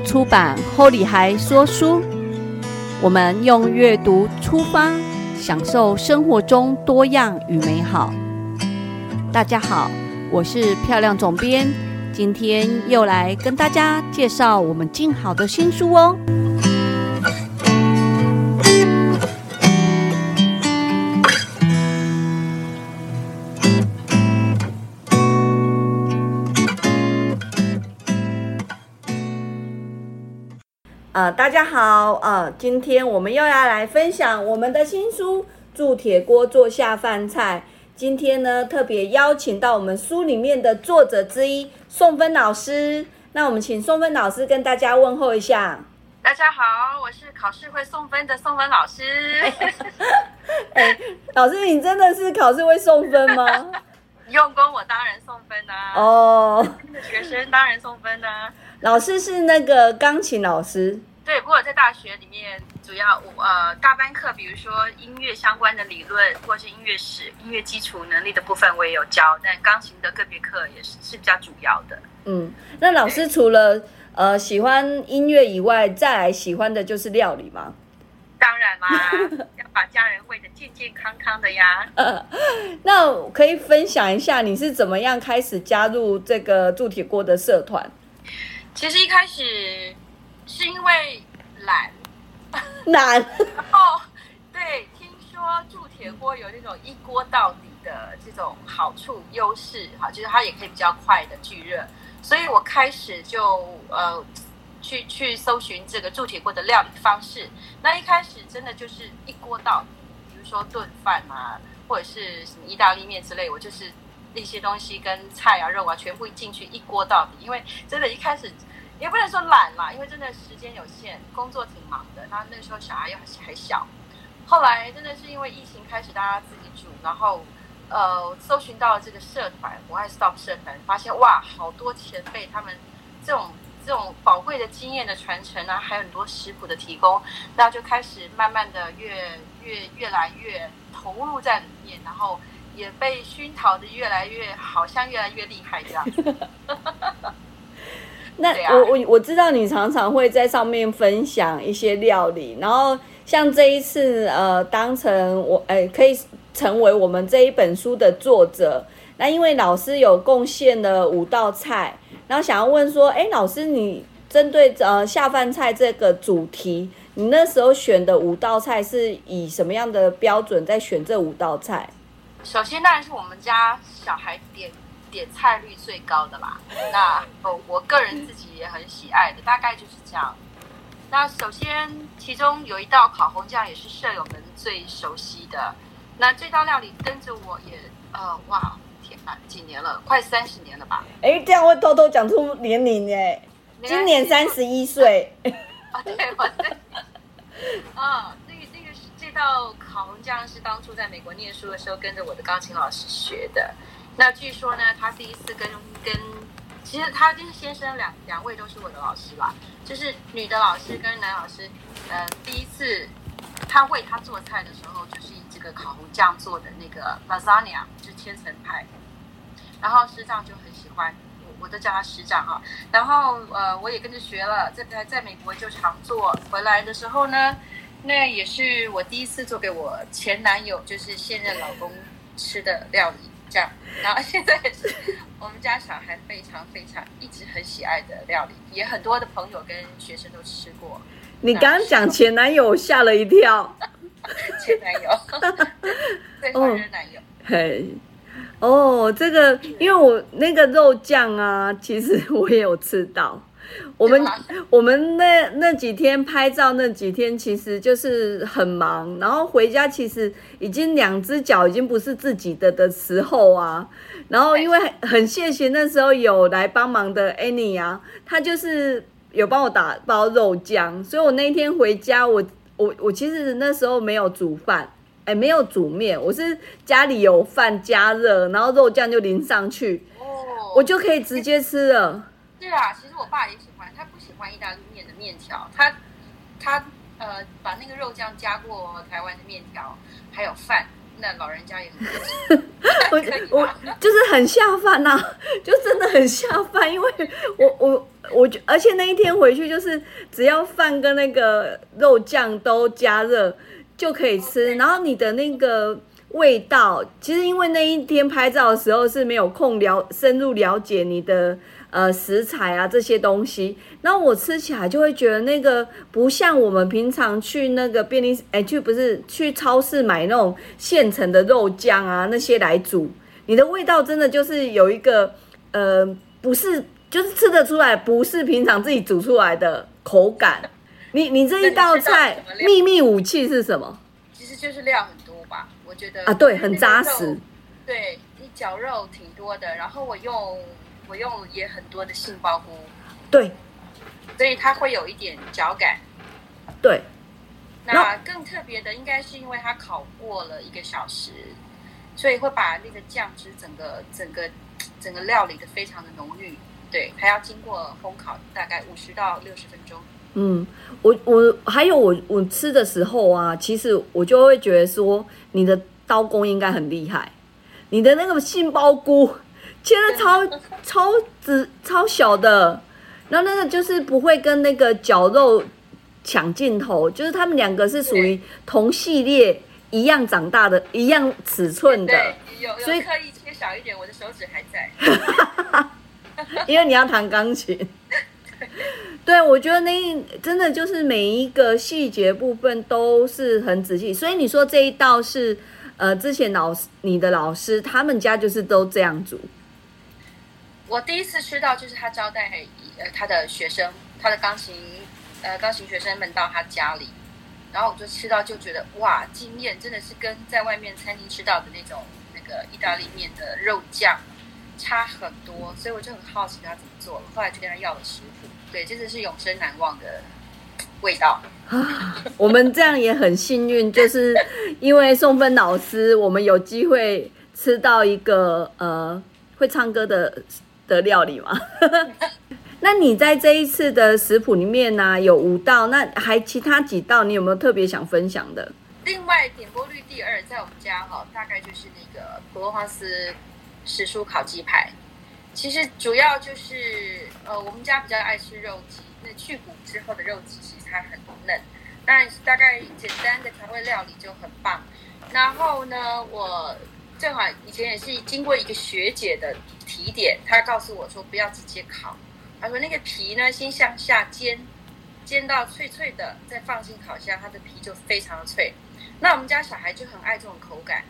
出版《后里孩说书》，我们用阅读出发，享受生活中多样与美好。大家好，我是漂亮总编，今天又来跟大家介绍我们静好的新书哦。呃，大家好，呃，今天我们又要来分享我们的新书《铸铁锅做下饭菜》。今天呢，特别邀请到我们书里面的作者之一宋芬老师。那我们请宋芬老师跟大家问候一下。大家好，我是考试会送分的宋芬老师。哎，老师，你真的是考试会送分吗？用功我当然送分啊。哦，学生当然送分啊。老师是那个钢琴老师。对，不过在大学里面，主要我呃大班课，比如说音乐相关的理论，或是音乐史、音乐基础能力的部分，我也有教。但钢琴的个别课也是是比较主要的。嗯，那老师除了呃喜欢音乐以外，再来喜欢的就是料理吗？当然啦，要把家人喂得健健康康的呀。那可以分享一下你是怎么样开始加入这个铸铁锅的社团？其实一开始是因为懒，懒，然后对，听说铸铁锅有那种一锅到底的这种好处优势，哈，就是它也可以比较快的聚热，所以我开始就呃去去搜寻这个铸铁锅的料理方式。那一开始真的就是一锅到底，比如说炖饭啊，或者是什么意大利面之类，我就是那些东西跟菜啊肉啊全部进去一锅到底，因为真的一开始。也不能说懒啦，因为真的时间有限，工作挺忙的。然后那时候小孩又还小，后来真的是因为疫情开始，大家自己煮，然后呃，搜寻到了这个社团“我爱 Stop” 社团，发现哇，好多前辈他们这种这种宝贵的经验的传承啊，还有很多食谱的提供，那就开始慢慢的越越越来越投入在里面，然后也被熏陶的越来越好像越来越厉害这样。那我我我知道你常常会在上面分享一些料理，然后像这一次呃，当成我哎可以成为我们这一本书的作者。那因为老师有贡献了五道菜，然后想要问说，哎，老师你针对呃下饭菜这个主题，你那时候选的五道菜是以什么样的标准在选这五道菜？首先当然是我们家小孩点。点菜率最高的啦，那我，我个人自己也很喜爱的，大概就是这样。那首先，其中有一道烤红酱也是舍友们最熟悉的。那这道料理跟着我也，呃，哇，天哪，几年了，快三十年了吧？哎，这样会偷偷讲出年龄哎，今年三十一岁。啊，对，我对。这道烤红酱是当初在美国念书的时候跟着我的钢琴老师学的。那据说呢，他第一次跟跟，其实他跟先生两两位都是我的老师吧，就是女的老师跟男老师，呃，第一次他为他做菜的时候，就是以这个烤红酱做的那个 lasagna，就是千层派，然后师长就很喜欢，我我都叫他师长啊，然后呃，我也跟着学了，在在在美国就常做，回来的时候呢，那也是我第一次做给我前男友，就是现任老公吃的料理。这样，然后现在是我们家小孩非常非常一直很喜爱的料理，也很多的朋友跟学生都吃过。你刚刚讲前男友，吓了一跳。前男友，对，前男友。嘿，哦，这个，因为我那个肉酱啊，其实我也有吃到。我们我们那那几天拍照那几天，其实就是很忙，然后回家其实已经两只脚已经不是自己的的时候啊。然后因为很谢谢那时候有来帮忙的 Annie 啊，她就是有帮我打包肉酱，所以我那天回家，我我我其实那时候没有煮饭，哎，没有煮面，我是家里有饭加热，然后肉酱就淋上去，哦，我就可以直接吃了。对啊，其实我爸也喜欢，他不喜欢意大利面的面条，他他呃把那个肉酱加过台湾的面条，还有饭，那老人家也很 我我就是很下饭呐、就真的很下饭，因为我我我觉，而且那一天回去就是只要饭跟那个肉酱都加热就可以吃，然后你的那个味道，其实因为那一天拍照的时候是没有空了深入了解你的呃食材啊这些东西，然后我吃起来就会觉得那个不像我们平常去那个便利哎去不是去超市买那种现成的肉酱啊那些来煮，你的味道真的就是有一个呃不是就是吃得出来不是平常自己煮出来的口感。你你这一道菜秘密武器是什么？其实就是料我觉得啊？对，很扎实。对，你绞肉挺多的，然后我用我用也很多的杏鲍菇，对所以它会有一点嚼感。对，那更特别的应该是因为它烤过了一个小时，所以会把那个酱汁整个整个整个料理的非常的浓郁。对，还要经过烘烤大概五十到六十分钟。嗯，我我还有我我吃的时候啊，其实我就会觉得说，你的刀工应该很厉害，你的那个杏鲍菇 切的超超子超小的，然后那个就是不会跟那个绞肉抢镜头，就是他们两个是属于同系列一样长大的，一样尺寸的，，有有所以刻意切小一点，我的手指还在。因为你要弹钢琴。对，我觉得那真的就是每一个细节部分都是很仔细，所以你说这一道是呃之前老师你的老师他们家就是都这样煮，我第一次吃到就是他招待呃他的学生，他的钢琴呃钢琴学生们到他家里，然后我就吃到就觉得哇惊艳，真的是跟在外面餐厅吃到的那种那个意大利面的肉酱差很多，所以我就很好奇他怎么做了，后来就跟他要了食谱，对，这就是永生难忘的味道。我们这样也很幸运，就是因为宋芬老师，我们有机会吃到一个呃会唱歌的的料理嘛。那你在这一次的食谱里面呢、有五道，那还其他几道你有没有特别想分享的？另外，点播率第二，在我们家哈、大概就是那个普罗旺斯时蔬烤鸡排。其实主要就是呃，我们家比较爱吃肉鸡，那去骨之后的肉鸡其实它很嫩，当然大概简单的调味料理就很棒。然后呢，我正好以前也是经过一个学姐的提点，她告诉我说不要直接烤，她说那个皮呢先向下煎，煎到脆脆的，再放进烤箱，它的皮就非常的脆。那我们家小孩就很爱这种口感，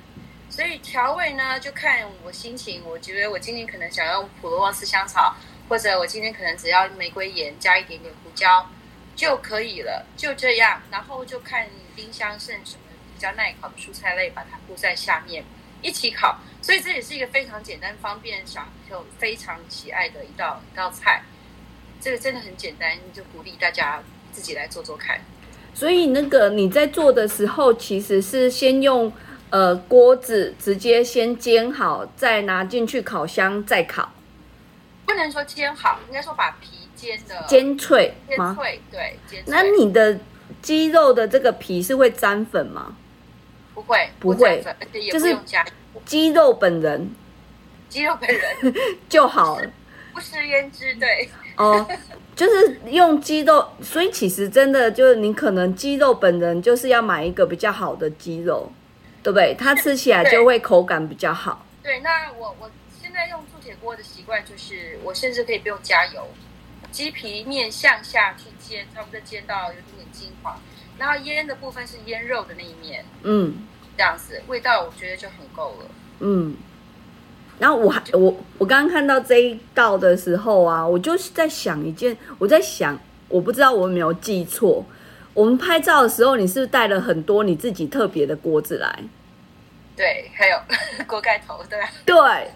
所以调味呢就看我心情。我觉得我今天可能想用普罗旺斯香草，或者我今天可能只要玫瑰盐加一点点胡椒就可以了，就这样。然后就看冰箱剩什么比较耐烤的蔬菜类，把它铺在下面一起烤。所以这也是一个非常简单、方便小朋友非常喜爱的一道一道菜。这个真的很简单，就鼓励大家自己来做做看。所以那个你在做的时候，其实是先用呃锅子直接先煎好，再拿进去烤箱再烤，不能说煎好，应该说把皮煎的煎脆吗？煎脆，对，煎脆。那你的鸡肉的这个皮是会沾粉吗？不会不会沾粉，而且也就是不用加鸡肉本人鸡肉本人 就好了不食胭脂，对，哦。就是用鸡肉，所以其实真的就是你可能鸡肉本人就是要买一个比较好的鸡肉，对不对？它吃起来就会口感比较好。对。那我我现在用铸铁锅的习惯就是，我甚至可以不用加油，鸡皮面向下去煎，差不多煎到有点点金黄，然后腌的部分是腌肉的那一面，嗯这样子味道我觉得就很够了。嗯。然后我还我我刚刚看到这一道的时候啊，我就是在想一件，我在想，我不知道我有没有记错，我们拍照的时候，你是不是带了很多你自己特别的锅子来？对，还有 锅盖头，对吧？对，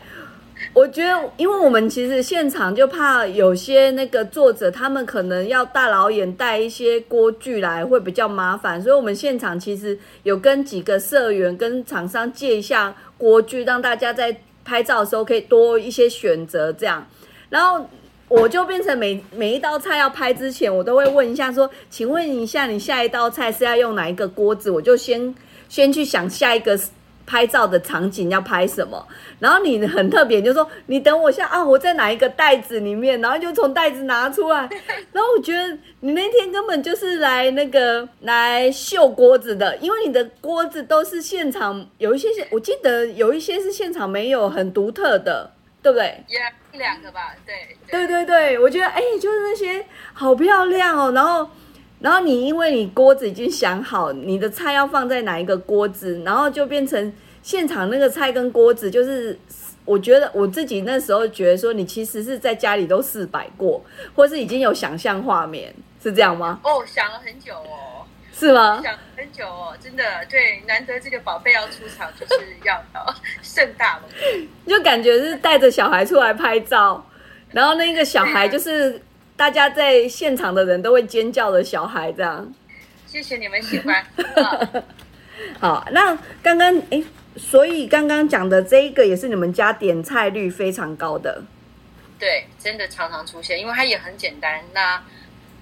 我觉得，因为我们其实现场就怕有些那个作者他们可能要大老远带一些锅具来会比较麻烦，所以我们现场其实有跟几个社员跟厂商借一下锅具，让大家在拍照的时候可以多一些选择这样。然后我就变成每每一道菜要拍之前，我都会问一下说，请问一下你下一道菜是要用哪一个锅子？我就先先去想下一个拍照的场景要拍什么，然后你很特别，就说你等我下啊，我在哪一个袋子里面，然后就从袋子拿出来，然后我觉得你那天根本就是来那个来秀锅子的，因为你的锅子都是现场有一些，我记得有一些是现场没有很独特的，对不对？也一两个吧，对。对对对，我觉得哎，就是那些好漂亮哦，然后。然后你因为你锅子已经想好你的菜要放在哪一个锅子，然后就变成现场那个菜跟锅子，就是我觉得我自己那时候觉得说你其实是在家里都试摆过，或是已经有想象画面，是这样吗？哦，想了很久哦，是吗？想很久哦，真的对，难得这个宝贝要出场，就是要盛大了，就感觉是带着小孩出来拍照，然后那个小孩就是。大家在现场的人都会尖叫的小孩，这样。谢谢你们喜欢。好，那刚刚哎，所以刚刚讲的这一个也是你们家点菜率非常高的。对，真的常常出现，因为它也很简单。那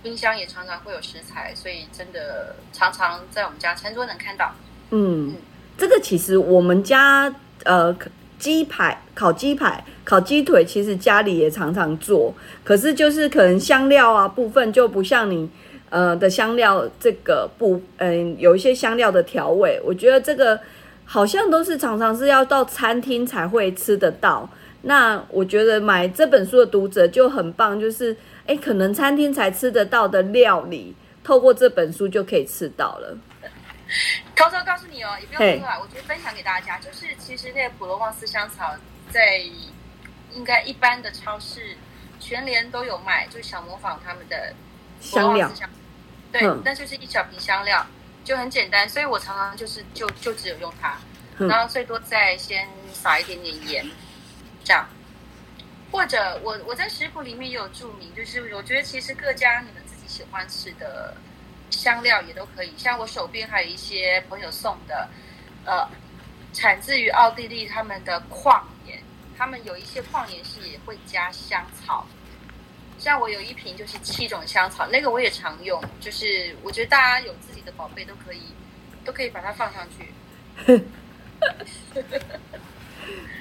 冰箱也常常会有食材，所以真的常常在我们家餐桌能看到。嗯，这个其实我们家呃。鸡排、烤鸡排、烤鸡腿，其实家里也常常做，可是就是可能香料啊部分就不像你呃的香料这个部，嗯，有一些香料的调味，我觉得这个好像都是常常是要到餐厅才会吃得到。那我觉得买这本书的读者就很棒，就是哎，可能餐厅才吃得到的料理，透过这本书就可以吃到了。偷偷告诉你哦，也不用出来，我觉得分享给大家，就是其实那个普罗旺斯香草在应该一般的超市全联都有卖，就想模仿他们的香料，对，那就是一小瓶香料，就很简单，所以我常常就是就就只有用它，然后最多再先撒一点点盐，这样，或者我我在食谱里面也有注明，就是我觉得其实各家你们自己喜欢吃的。香料也都可以，像我手边还有一些朋友送的，呃，产自于奥地利他们的矿盐，他们有一些矿盐是也会加香草，像我有一瓶就是七种香草，那个我也常用，就是我觉得大家有自己的宝贝都可以，都可以把它放上去。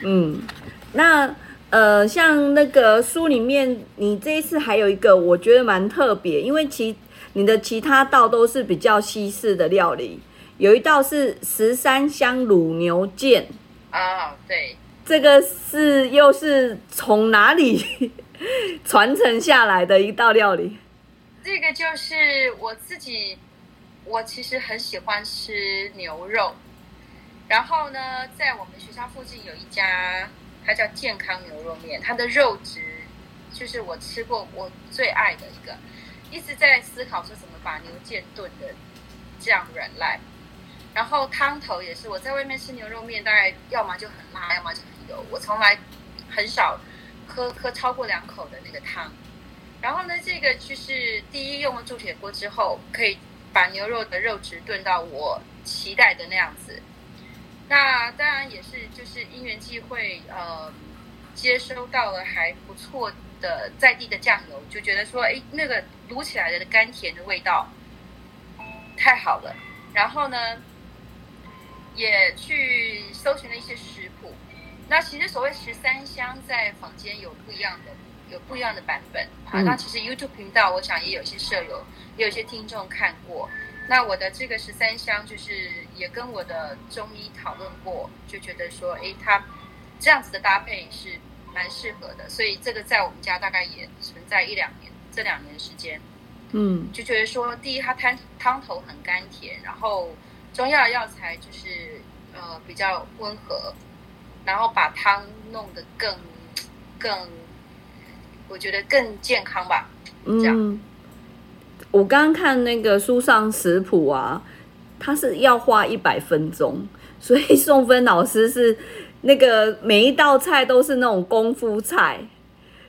嗯，那呃，像那个书里面，你这一次还有一个我觉得蛮特别，因为其。你的其他道都是比较西式的料理，有一道是十三香卤牛腱啊，对，这个是又是从哪里 传承下来的一道料理？这个就是我自己，我其实很喜欢吃牛肉，然后呢，在我们学校附近有一家，它叫健康牛肉面，它的肉质就是我吃过我最爱的一个。一直在思考说怎么把牛腱炖的这样软烂，然后汤头也是我在外面吃牛肉面，大概要么就很辣，要么就很油，我从来很少喝喝超过两口的那个汤。然后呢，这个就是第一用了铸铁锅之后，可以把牛肉的肉质炖到我期待的那样子。那当然也是就是因缘际会，呃，接收到了还不错。的在地的酱油，就觉得说，哎，那个卤起来的甘甜的味道太好了。然后呢，也去搜寻了一些食谱。那其实所谓十三香，在坊间有不一样的，有不一样的版本啊。那其实 YouTube 频道，我想也有些舍友，也有些听众看过。那我的这个十三香，就是也跟我的中医讨论过，就觉得说，哎，它这样子的搭配是。蛮适合的，所以这个在我们家大概也存在一两年，这两年时间，嗯，就觉得说，第一它汤汤头很甘甜，然后中药药材就是呃比较温和，然后把汤弄得更更，我觉得更健康吧。嗯，我刚刚看那个书上食谱啊，它是要花一百分钟，所以宋芬老师是。那个每一道菜都是那种功夫菜，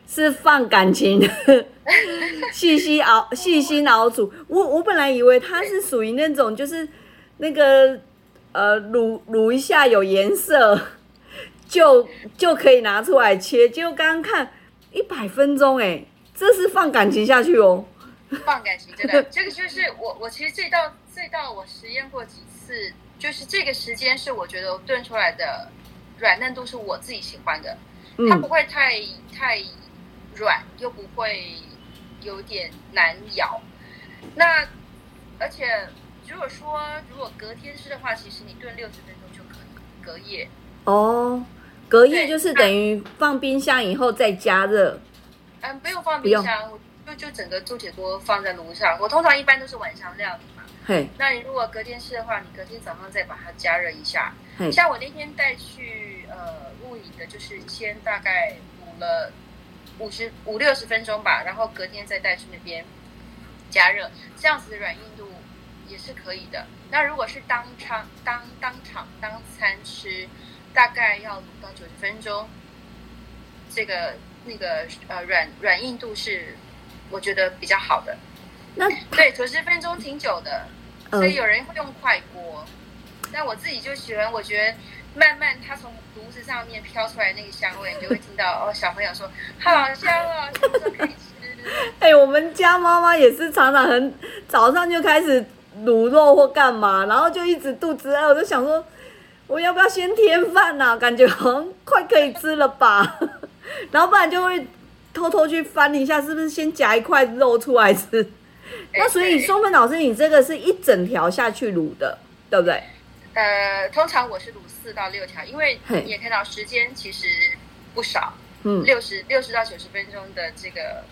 是放感情的，细细熬、细心熬煮。我我本来以为它是属于那种，就是那个呃卤卤一下有颜色，就就可以拿出来切。结果刚刚看一百分钟，哎，这是放感情下去哦。放感情，真的，这个就是我我其实这道这道我实验过几次。就是这个时间是我觉得炖出来的软嫩度是我自己喜欢的，它不会太太软，又不会有点难咬。那而且如果说如果隔天吃的话，其实你炖六十分钟就可以隔夜。哦，隔夜就是等于放冰箱以后再加热。嗯，不用放冰箱，就就整个铸铁锅放在炉上。我通常一般都是晚上料理嘛。嘿，那你如果隔天吃的话，你隔天早上再把它加热一下。像我那天带去呃露营的，就是先大概卤了五十五六十分钟吧，然后隔天再带去那边加热，这样子的软硬度也是可以的。那如果是当场当当场当餐吃，大概要卤到九十分钟，这个。那个呃软软硬度是我觉得比较好的，那对九十分钟挺久的，所以有人会用快锅，但我自己就喜欢，我觉得慢慢它从炉子上面飘出来那个香味，你就会听到哦小朋友说好香啊，什么时候可以吃？哎，我们家妈妈也是常常很早上就开始卤肉或干嘛，然后就一直肚子饿，我就想说我要不要先添饭呐？感觉好像快可以吃了吧。然后不然就会偷偷去翻一下，是不是先夹一块肉出来吃？那所以松芬老师，你这个是一整条下去卤的，对不对？呃，通常我是卤四到六条，因为你也看到时间其实不少，嗯，六十六十到九十分钟的这个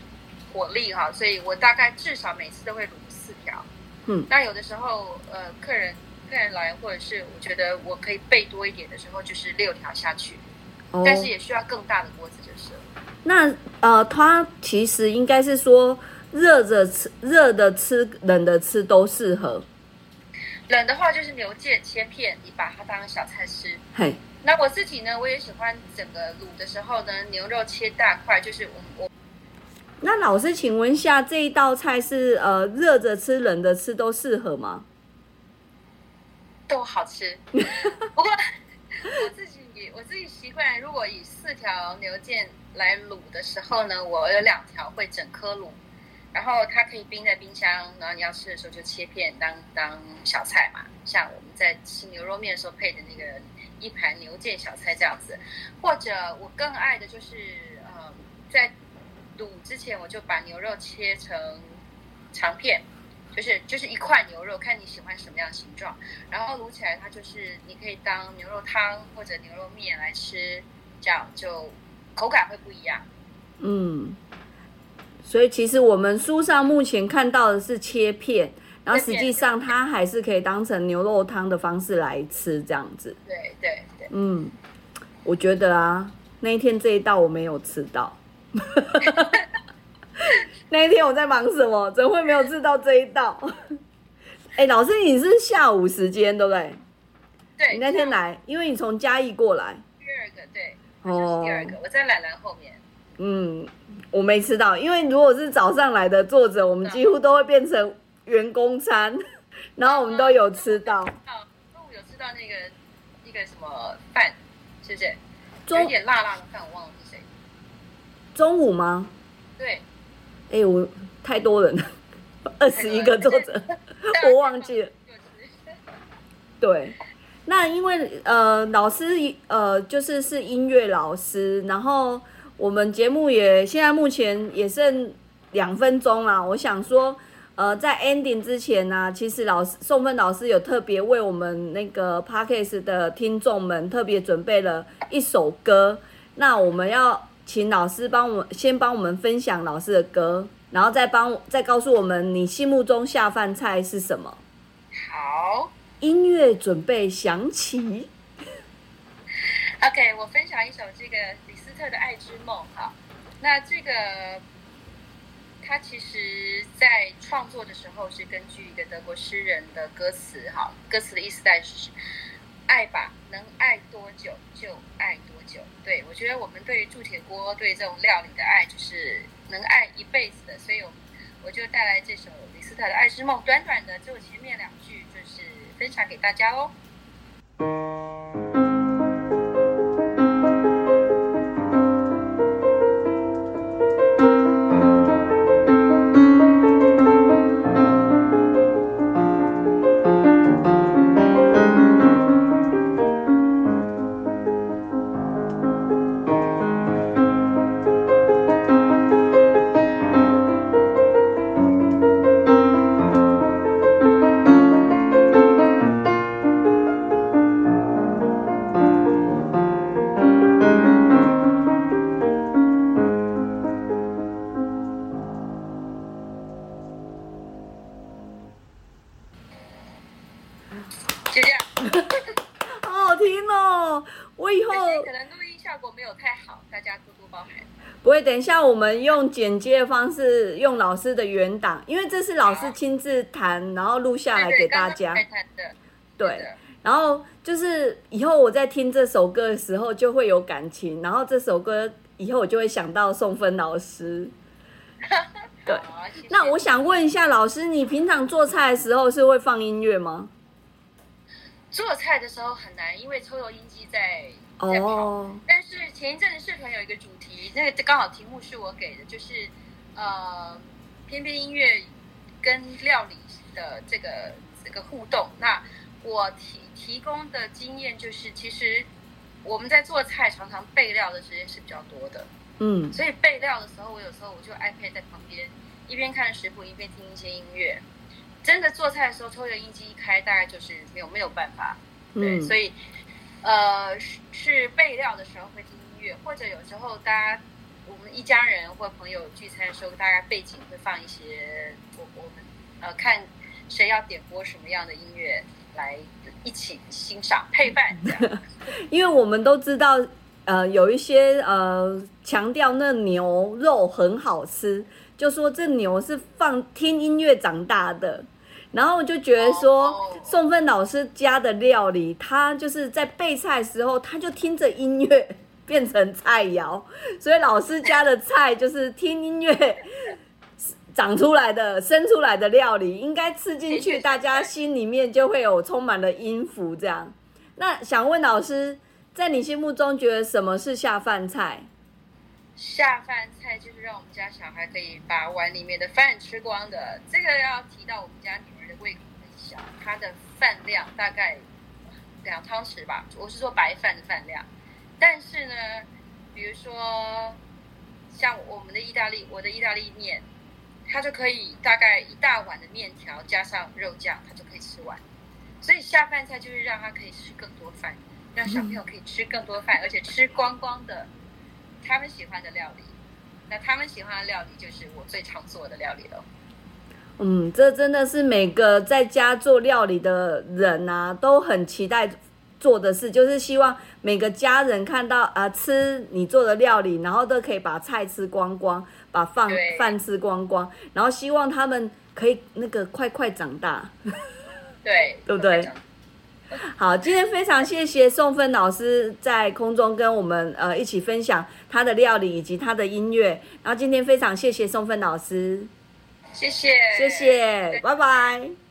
火力哈，所以我大概至少每次都会卤四条。嗯，那有的时候呃，客人客人来或者是我觉得我可以备多一点的时候，就是六条下去。但是也需要更大的锅子，就是。那呃，它其实应该是说，热着吃、热的吃、冷的吃都适合。冷的话就是牛腱切片，你把它当小菜吃。嘿。那我自己呢，我也喜欢整个卤的时候呢，牛肉切大块，就是我我。那老师，请问一下，这一道菜是呃热着吃、冷的吃都适合吗？都好吃。不过我自己。我自己习惯，如果以四条牛腱来卤的时候呢，我有两条会整颗卤，然后它可以冰在冰箱，然后你要吃的时候就切片当当小菜嘛，像我们在吃牛肉面的时候配的那个一盘牛腱小菜这样子。或者我更爱的就是，呃，在卤之前我就把牛肉切成长片。就是就是一块牛肉，看你喜欢什么样形状，然后卤起来，它就是你可以当牛肉汤或者牛肉面来吃，这样就口感会不一样。嗯，所以其实我们书上目前看到的是切片，然后实际上它还是可以当成牛肉汤的方式来吃，这样子。对对对。嗯，我觉得啊，那一天这一道我没有吃到。那一天我在忙什么？怎会没有吃到这一道？哎，老师，你是下午时间对不对？对。你那天来，因为你从嘉义过来。第二个对。哦。第二个，我在懒懒后面。嗯，我没吃到，因为如果是早上来的作者，我们几乎都会变成员工餐，然后我们都有吃到。中午有吃到那个一个什么饭，谢谢。有点辣辣的饭，我忘了是谁。中午吗？对。哎，我太多人了，二十一个作者，我忘记了。对，那因为呃，老师呃，就是是音乐老师，然后我们节目也现在目前也剩两分钟啦。我想说，呃，在 ending 之前呢，其实老师宋芬老师有特别为我们那个 parkes 的听众们特别准备了一首歌，那我们要。请老师帮我先帮我们分享老师的歌，然后再帮再告诉我们你心目中下饭菜是什么。好，音乐准备响起。OK，我分享一首这个李斯特的《爱之梦》哈。那这个他其实在创作的时候是根据一个德国诗人的歌词哈，歌词的意思在是爱吧，能爱多久就爱多久。对，我觉得我们对铸铁锅、对这种料理的爱，就是能爱一辈子的，所以我我就带来这首李斯特的《爱之梦》，短短的就前面两句，分享给大家哦。我们用剪接的方式，用老师的原档，因为这是老师亲自弹，然后录下来给大家。对，然后就是以后我在听这首歌的时候就会有感情，然后这首歌以后我就会想到宋芬老师。对，那我想问一下老师，你平常做菜的时候是会放音乐吗？做菜的时候很难，因为抽油烟机在在跑。但是前一阵子社团有一个主题，那个刚好题目是我给的，就是呃，偏偏音乐跟料理的这个这个互动。那我提提供的经验就是，其实我们在做菜常常备料的时间是比较多的。嗯，所以备料的时候，我有时候我就 iPad 在旁边，一边看食谱，一边听一些音乐。真的做菜的时候，抽油烟机一开，大概就是没有没有办法。对，所以呃是是备料的时候会听音乐，或者有时候大家我们一家人或朋友聚餐的时候，大家背景会放一些我我们呃看谁要点播什么样的音乐来一起欣赏配饭。因为我们都知道。呃，有一些呃强调那牛肉很好吃，就说这牛是放听音乐长大的，然后我就觉得说宋芬老师家的料理，他就是在备菜时候，他就听着音乐变成菜肴，所以老师家的菜就是听音乐长出来的、生出来的料理，应该吃进去，大家心里面就会有充满了音符。这样，那想问老师。在你心目中，觉得什么是下饭菜？下饭菜就是让我们家小孩可以把碗里面的饭吃光的。这个要提到我们家女儿的胃口很小，她的饭量大概两汤匙吧。我是说白饭的饭量。但是呢，比如说像我们的意大利，我的意大利面，它就可以大概一大碗的面条加上肉酱，它就可以吃完。所以下饭菜就是让他可以吃更多饭。让小朋友可以吃更多饭，而且吃光光的他们喜欢的料理。那他们喜欢的料理就是我最常做的料理了。嗯，这真的是每个在家做料理的人啊，都很期待做的事，就是希望每个家人看到啊，吃你做的料理，然后都可以把菜吃光光，把饭饭吃光光，然后希望他们可以那个快快长大。对，对不对？好，今天非常谢谢宋芬老师在空中跟我们呃一起分享他的料理以及他的音乐。然后今天非常谢谢宋芬老师，谢谢，谢谢，拜拜。